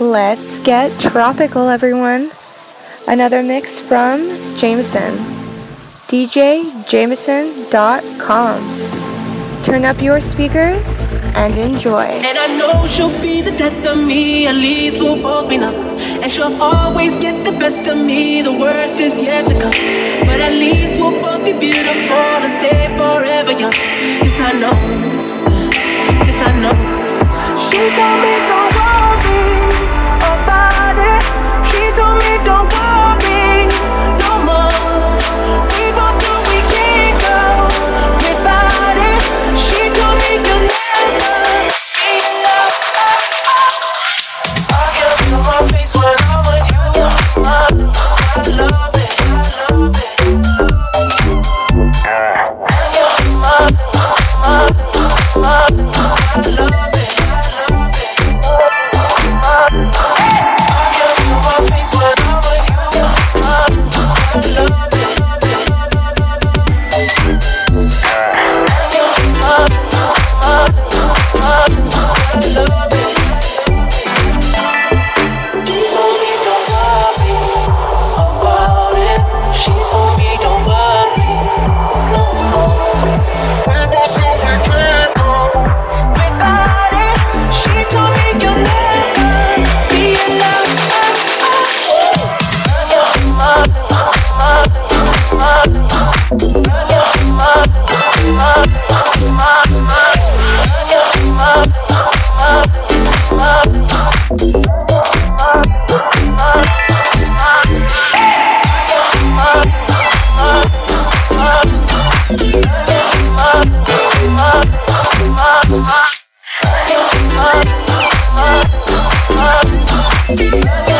Let's get tropical, everyone. Another mix from Jameson. DJJameson.com. Turn up your speakers and enjoy. And I know she'll be the death of me, at least we'll both be numb. And she'll always get the best of me, the worst is yet to come. But at least we'll both be beautiful and stay forever young. This I know, this I know. She got me wrong. don't go. Thank.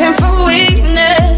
looking for weakness.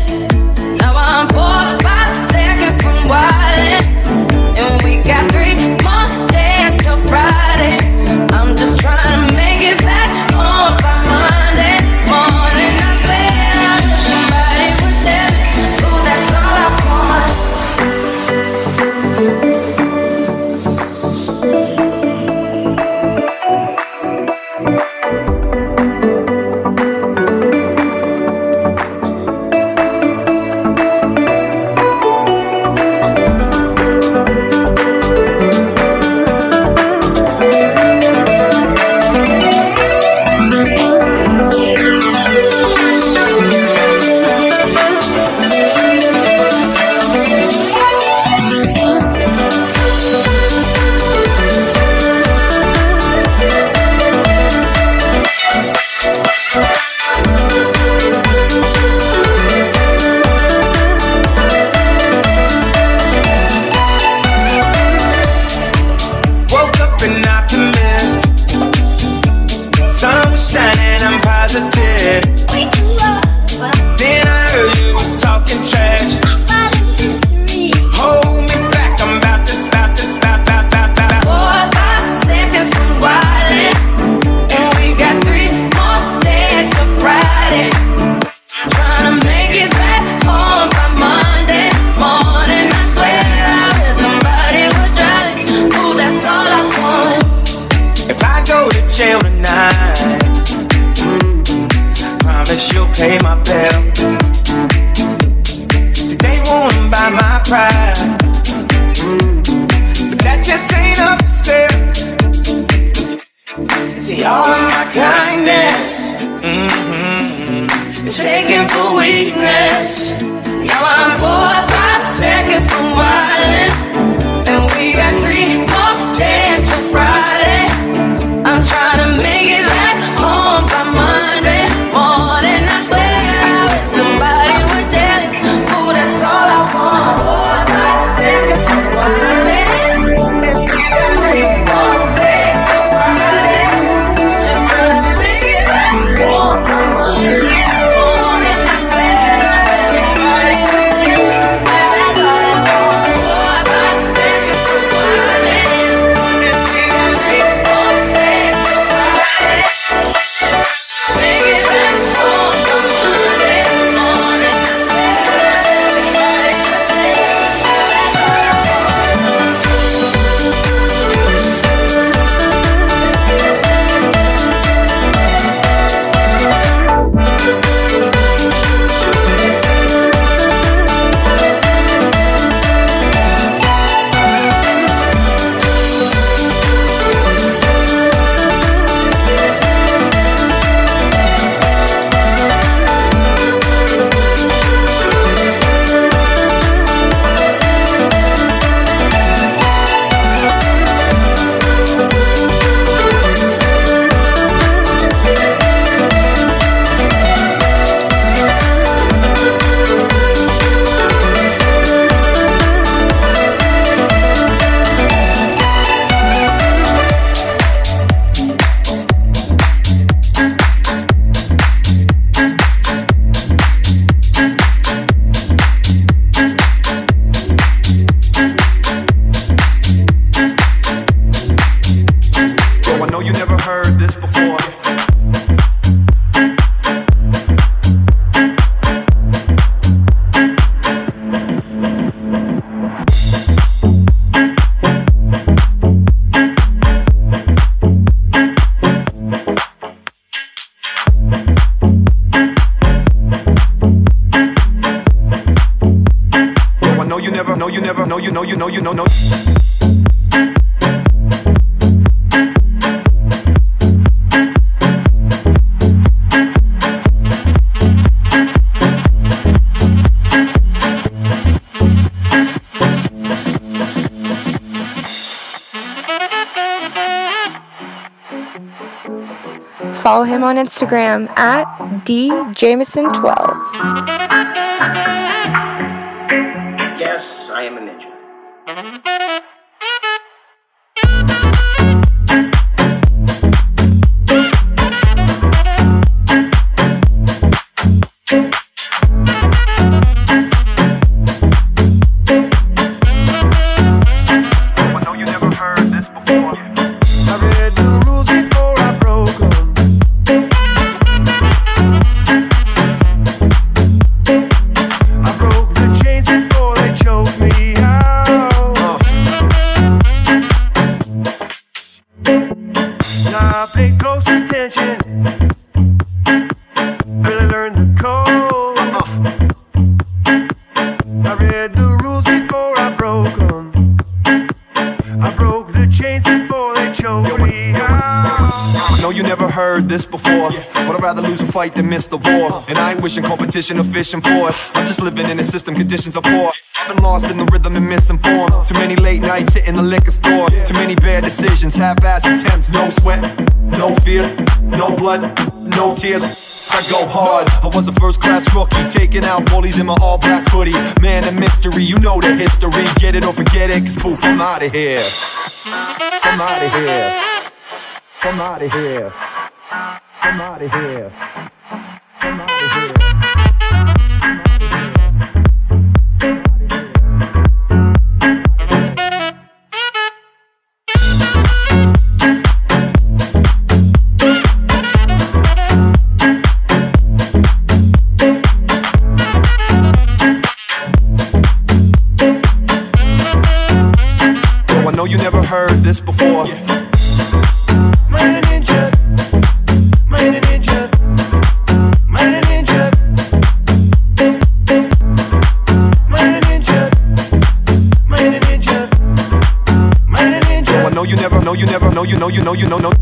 See, all of my kindness. Mm-hmm, taken for weakness. Now I'm four or five seconds from wildin', Him on Instagram at djameson12. Yes, I am a ninja. Know you never heard this before, but I'd rather lose a fight than miss the war. And I ain't wishing competition or fishing for it. I'm just living in a system, conditions are poor. I've been lost in the rhythm and misinformed. Too many late nights hitting the liquor store. Too many bad decisions, half-ass attempts, no sweat, no fear, no blood, no tears. I go hard. I was a first class rookie, taking out bullies in my all black hoodie. Man, a mystery, you know the history. Get it or forget it, cause poof, I'm out of here. I'm out of here. I'm out of here. I'm out of here. I'm out of here. Yo, I know you never heard this before. Man know you know you know you know no.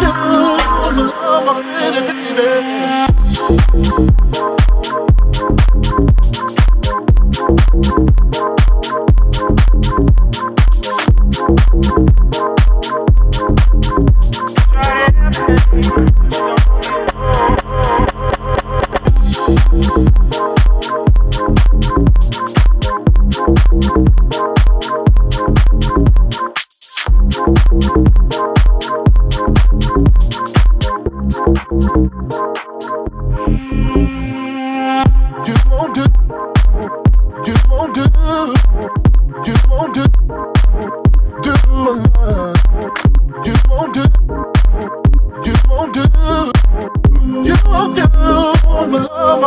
you, no more than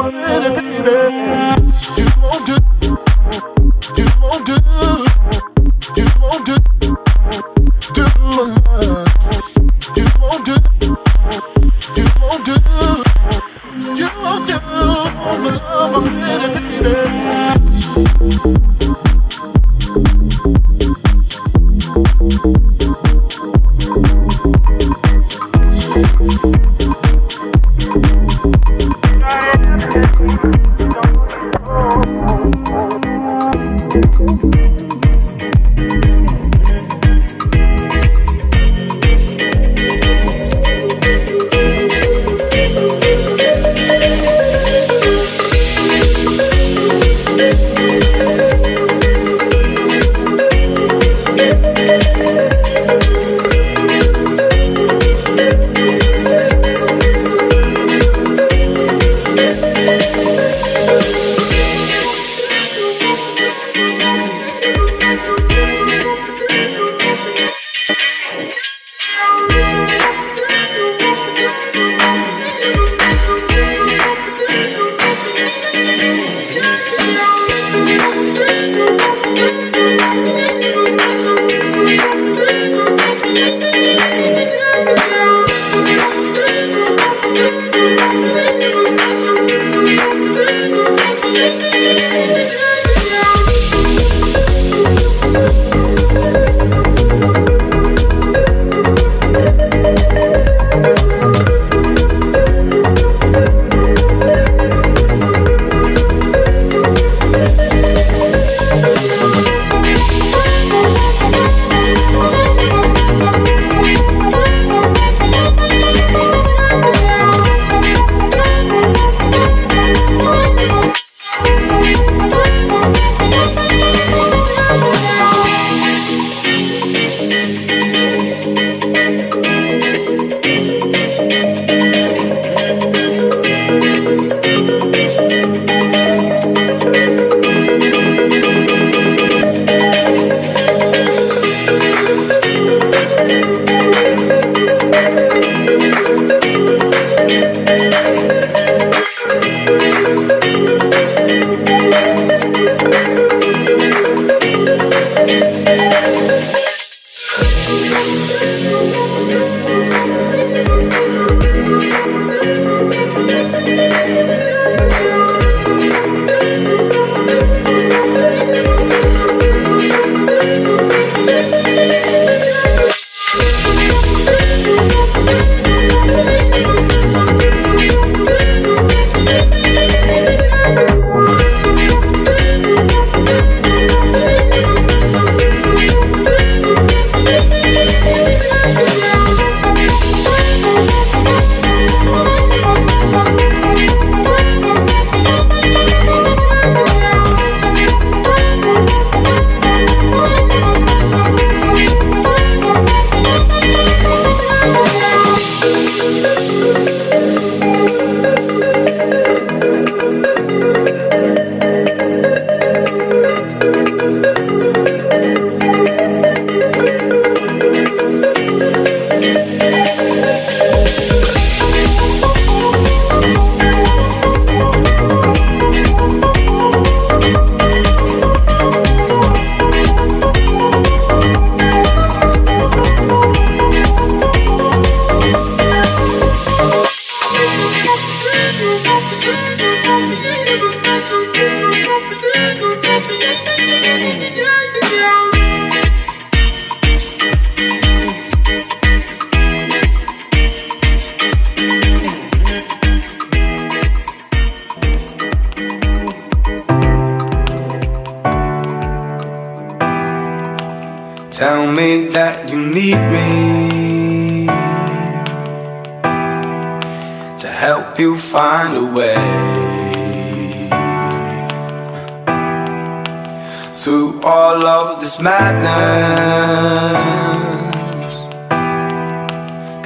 my baby, baby.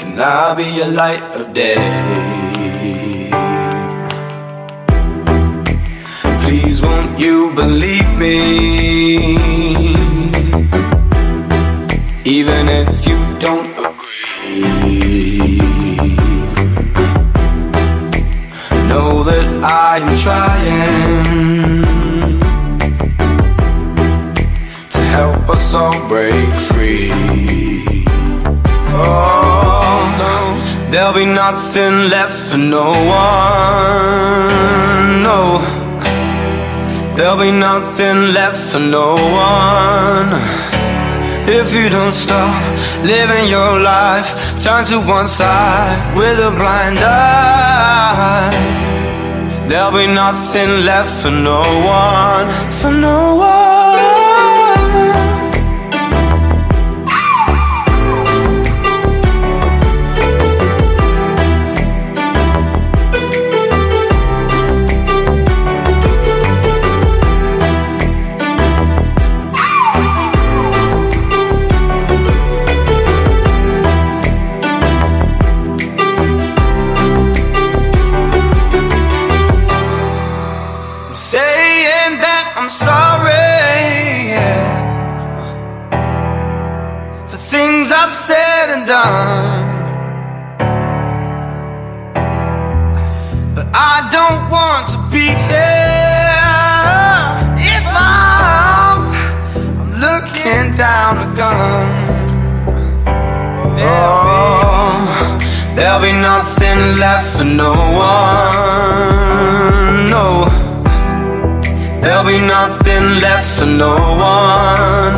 Can I be a light of day? Please won't you believe me? Even if you don't agree Know that I am trying To help us all break free Oh for no one. No. There'll be nothing left for no one. If you don't stop living your life, turn to one side with a blind eye. There'll be nothing left for no one, for no one. For no one.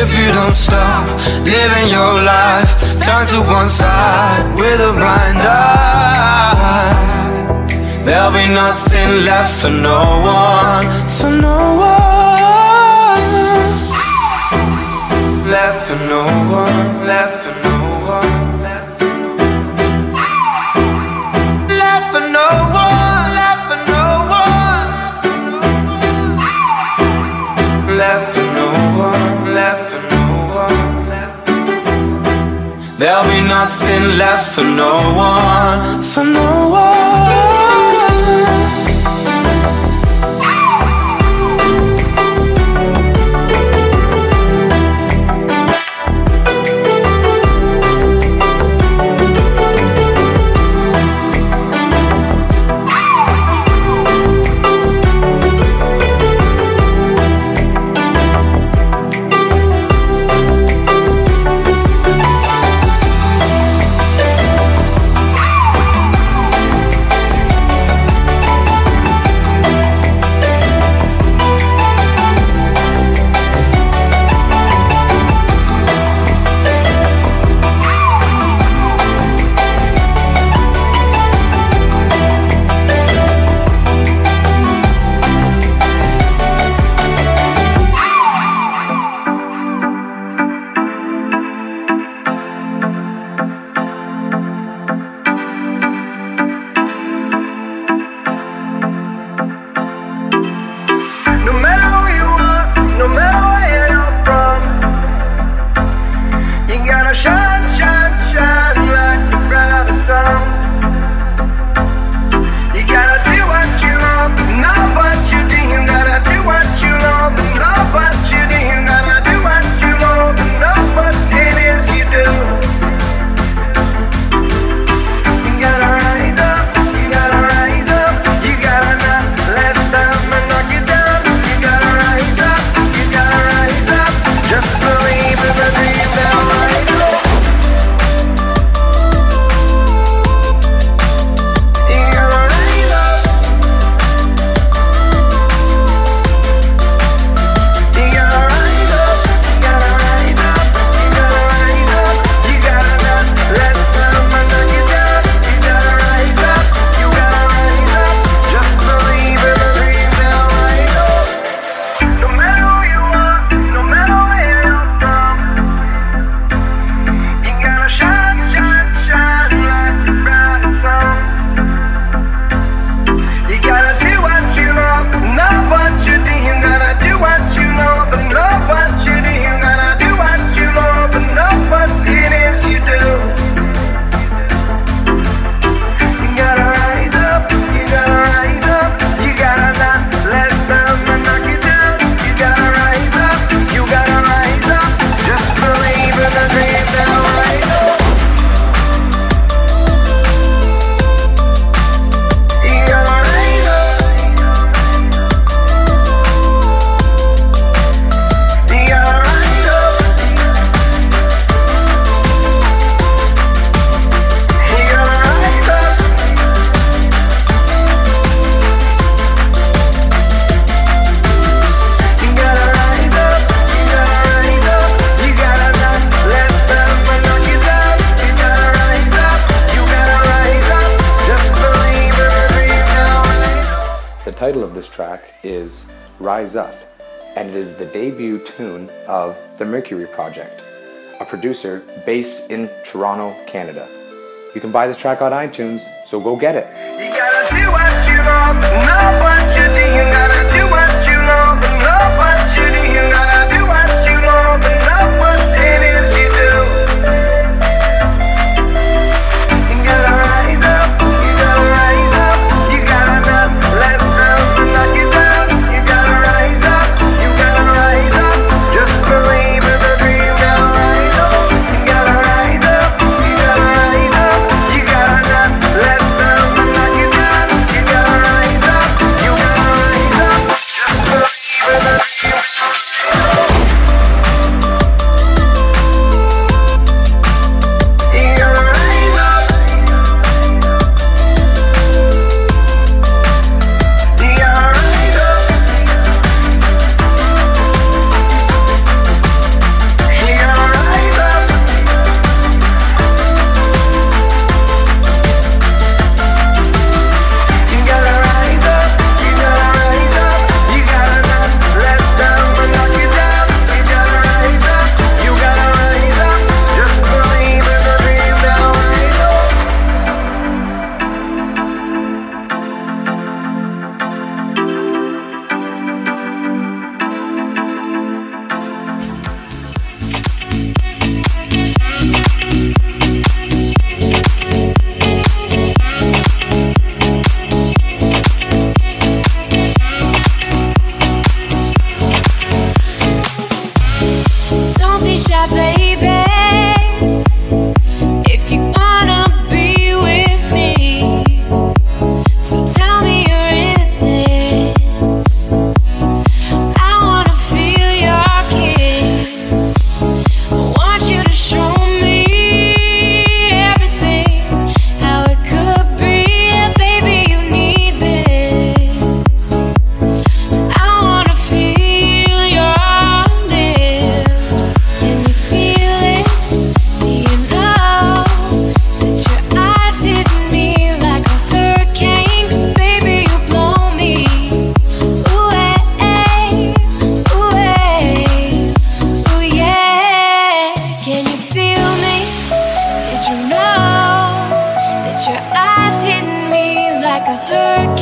If you don't stop living your life, turn to one side with a blind eye. There'll be nothing left for no one, for no one. Nothing left for no one, for no one. track is Rise Up, and it is the debut tune of The Mercury Project, a producer based in Toronto, Canada. You can buy this track on iTunes, so go get it. hurt